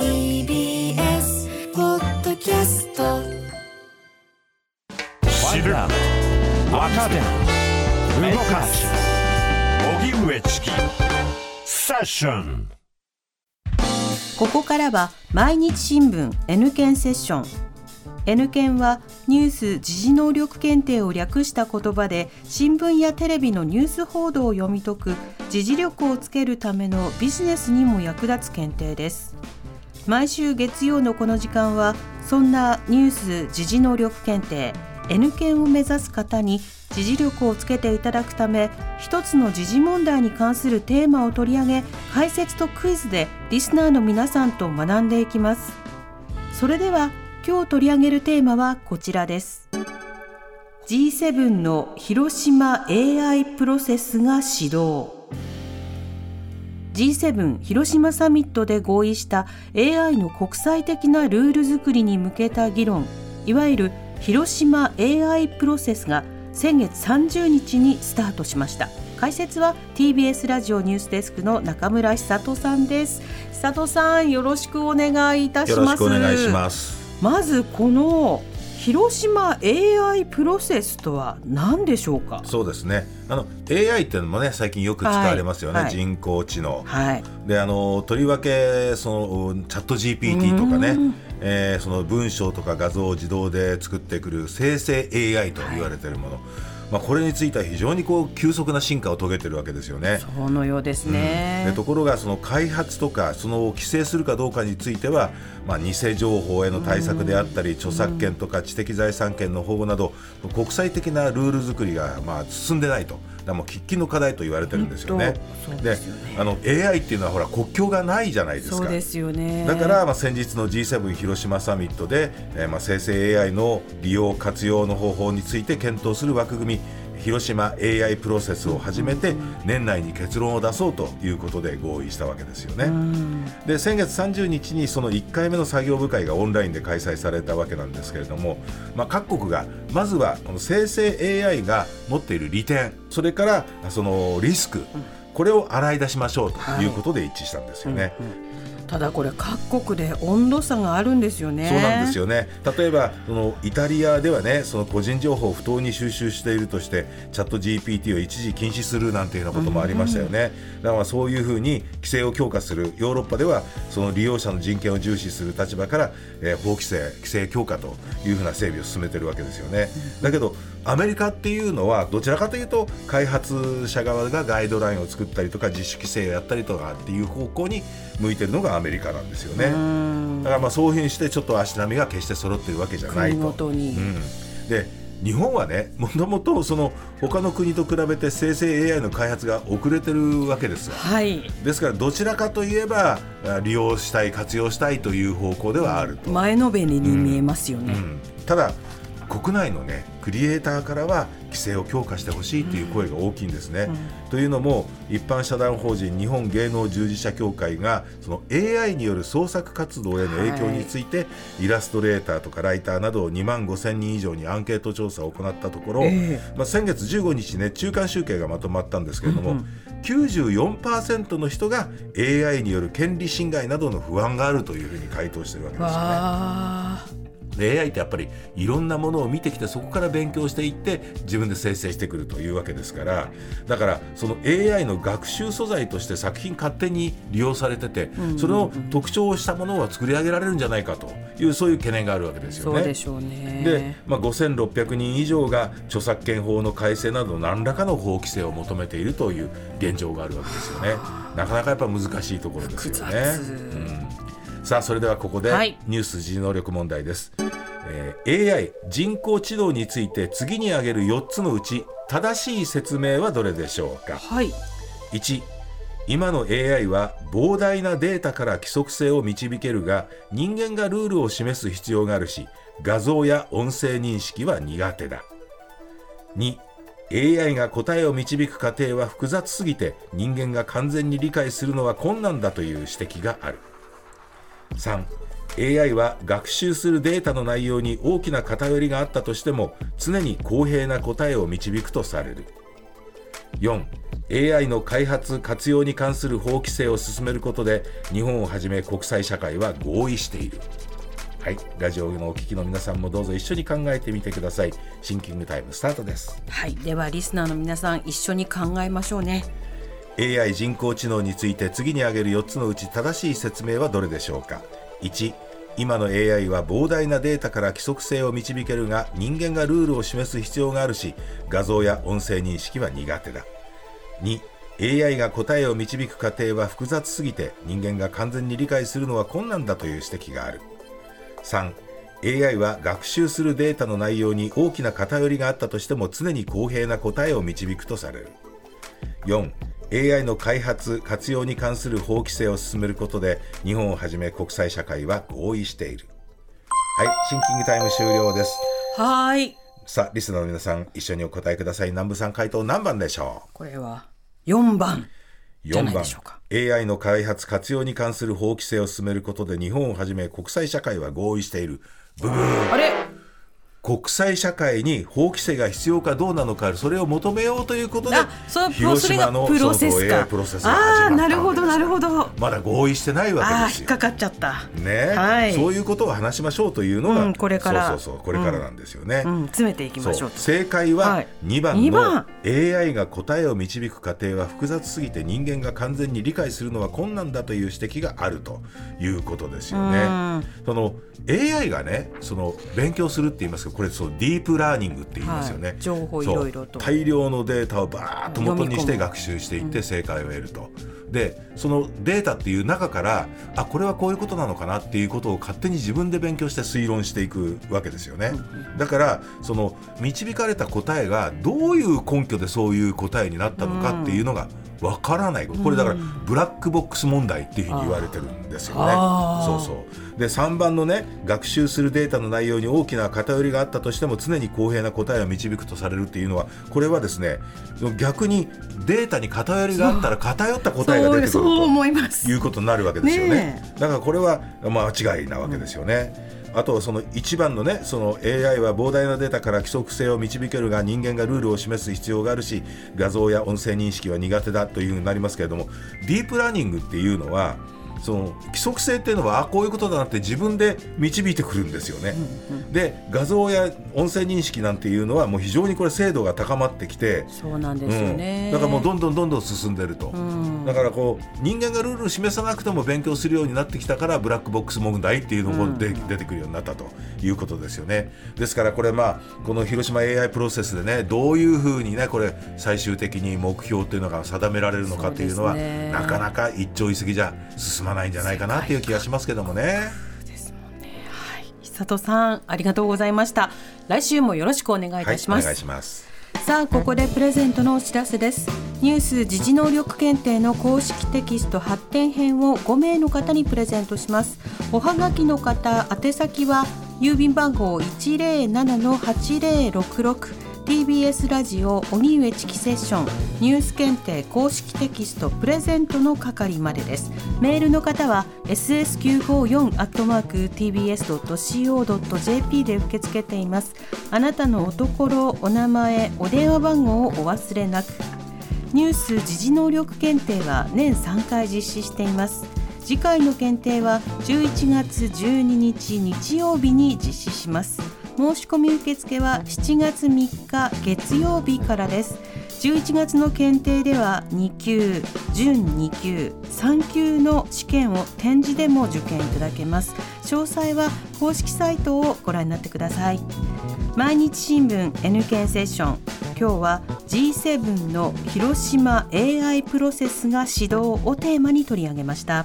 TBS ポッドキャスト知る。若手動かす。荻上チキ。セッション。ここからは毎日新聞 N 検セッション。N 検はニュース時事能力検定を略した言葉で新聞やテレビのニュース報道を読み解く時事力をつけるためのビジネスにも役立つ検定です毎週月曜のこの時間はそんなニュース時事能力検定 N 検を目指す方に時事力をつけていただくため一つの時事問題に関するテーマを取り上げ解説とクイズでリスナーの皆さんと学んでいきます。それでは今日取り上げるテーマはこちらです。G7 の広島 AI プロセスが始動。G7 広島サミットで合意した AI の国際的なルール作りに向けた議論いわゆる広島 AI プロセスが先月30日にスタートしました。解説は TBS ラジオニュースデスクの中村久人さんです。久人さんよろしくお願いいたします。よろしくお願いします。まずこの広島 AI プロセスとは何でしょうか？そうですね。あの AI っていうのもね最近よく使われますよね、はいはい。人工知能、はい。であのとりわけそのチャット GPT とかね、えーその文章とか画像を自動で作ってくる生成 AI と言われているもの、まあ、これについては非常にこう急速な進化を遂げてるわけですよね。そのようですね、でところがその開発とかその規制するかどうかについては、まあ、偽情報への対策であったり著作権とか知的財産権の保護など国際的なルール作りがまあ進んでないと。らもう喫緊の課題と言われてるんですよね。でねあの AI っていうのはほら国境がないじゃないですか。そうですよねだから、まあ、先日の G7 広島サミットで、えーまあ、生成 AI の利用活用の方法について検討する枠組み広島 AI プロセスを始めて年内に結論を出そうということで合意したわけですよね。で先月30日にその1回目の作業部会がオンラインで開催されたわけなんですけれども、まあ、各国がまずはこの生成 AI が持っている利点それからそのリスクこれを洗い出しましょうということで一致したんですよね。ただこれ各国で温度差があるんですよね。そうなんですよね。例えばそのイタリアではねその個人情報を不当に収集しているとしてチャット GPT を一時禁止するなんていうようなこともありましたよね、だからそういうふうに規制を強化する。ヨーロッパではその利用者の人権を重視する立場から、えー法規制規制強化というふうな整備を進めてるわけですよね、だけどアメリカっていうのはどちらかというと開発者側がガイドラインを作ったりとか自主規制をやったりとかっていう方向に向いてるのがアメリカなんですよね。だからまあそういうふうにしてちょっと足並みが決して揃ってるわけじゃないと。うん、で日本はねもともとその他の国と比べて生成 AI の開発が遅れてるわけですよ。はいですからどちらかといえばあ利用したい活用したいという方向ではあると。前のめりに見えますよね、うんただ国内のねクリエイターからは規制を強化してほしいという声が大きいんですね。というのも一般社団法人日本芸能従事者協会がその AI による創作活動への影響について、イラストレーターとかライターなど2万5千人以上にアンケート調査を行ったところ、えまあ、先月15日ね中間集計がまとまったんですけれども、94%の人が AI による権利侵害などの不安があるというふうに回答してるわけですよね。AI ってやっぱりいろんなものを見てきてそこから勉強していって自分で生成してくるというわけですからだからその AI の学習素材として作品勝手に利用されてて、その特徴をしたものを作り上げられるんじゃないかというそういう懸念があるわけですよね。ねで、まあ、5600人以上が著作権法の改正など何らかの法規制を求めているという現状があるわけですよね。なかなかやっぱ難しいところですよね。うんさあそれではここではい。ニュース時能力問題です、えー AI 人工知能について次に挙げる4つのうち正しい説明はどれでしょうか？はい。1今の AI は膨大なデータから規則性を導けるが人間がルールを示す必要があるし画像や音声認識は苦手だ。2 AI が答えを導く過程は複雑すぎて人間が完全に理解するのは困難だという指摘がある 3AI は学習するデータの内容に大きな偏りがあったとしても常に公平な答えを導くとされる。4 AI の開発活用に関する法規制を進めることで日本をはじめ国際社会は合意している。はい。ラジオのお聞きの皆さんもどうぞ一緒に考えてみてください。シンキングタイムスタートです。はい。ではリスナーの皆さん一緒に考えましょうね。AI 人工知能について次に挙げる4つのうち正しい説明はどれでしょうか？1今の AI は膨大なデータから規則性を導けるが人間がルールを示す必要があるし画像や音声認識は苦手だ。2 AI が答えを導く過程は複雑すぎて人間が完全に理解するのは困難だという指摘がある。3 AI は学習するデータの内容に大きな偏りがあったとしても常に公平な答えを導くとされる。4 AI の開発・活用に関する法規制を進めることで日本をはじめ国際社会は合意している。はいシンキングタイム終了です。はーい。さあリスナーの皆さん一緒にお答えください。南部さん回答何番でしょこれは4番。うじゃない4番でしょうか。AI の開発活用に関する法規制を進めることで日本をはじめ国際社会は合意している。ブブー。あれ？国際社会に法規制が必要かどうなのかそれを求めようということで広島のプロセスか。AI プロセスが始まったなるほどなるほど。まだ合意してないわけですよ。引っかかっちゃった。ね、はい。そういうことを話しましょうというのが、うんこれから。そうそうそうこれからなんですよね、うん詰めていきましょう正解ははい。2番二の番 AI が答えを導く過程は複雑すぎて人間が完全に理解するのは困難だという指摘があるということですよね。その AI がねその勉強するって言いますけどこれそうディープラーニングって言いますよね、はい。情報いろいろと。大量のデータをバーッと元にして学習していって正解を得ると。でそのデータっていう中からあこれはこういうことなのかなっていうことを勝手に自分で勉強して推論していくわけですよね。だからその導かれた答えがどういう根拠でそういう答えになったのかっていうのがわからないこれだからブラックボックス問題っていうふうに言われてるんですよね。そうそう。で3番のね学習するデータの内容に大きな偏りがあったとしても常に公平な答えを導くとされるっていうのはこれはですね逆にデータに偏りがあったら偏った答えが出てくるそうそう思います。いうことになるわけですよね。ねだからこれは間違いなわけですよね。あとその1番のねその AI は膨大なデータから規則性を導けるが人間がルールを示す必要があるし画像や音声認識は苦手だというふうになりますけれどもディープラーニングっていうのはその規則性っていうのはあこういうことだなって自分で導いてくるんですよね。で画像や音声認識なんていうのはもう非常にこれ精度が高まってきてそうなんですよね、うん、だからもうどんどんどんどん進んでると、だからこう人間がルールを示さなくても勉強するようになってきたからブラックボックス問題っていうのがで、出てくるようになったと。いうことですよね。ですからこれまあこの広島 AI プロセスでねどういうふうにねこれ最終的に目標っていうのが定められるのかっていうのはね。なかなか一朝一夕じゃ進まないんじゃないかなっていう気がしますけどもね。久里さんありがとうございました。来週もよろしくお願いいはいたします、お願いします。さあここでプレゼントのお知らせです。ニュース時事能力検定の公式テキスト発展編を5名の方にプレゼントします。おはがきの方宛先は郵便番号107-8066 TBS ラジオ荻上チキセッションニュース検定公式テキストプレゼントの係までです。メールの方は ss954-tbs.co.jp で受け付けています。あなたのおところお名前お電話番号をお忘れなく。ニュース時事能力検定は年3回実施しています。次回の検定は11月12日日曜日に実施します。申し込み受付は7月3日月曜日からです。11月の検定では2級、準2級、3級の試験を展示でも受験いただけます。詳細は公式サイトをご覧になってください。毎日新聞 N 検セッション今日は G7 の広島 AI プロセスが始動をテーマに取り上げました。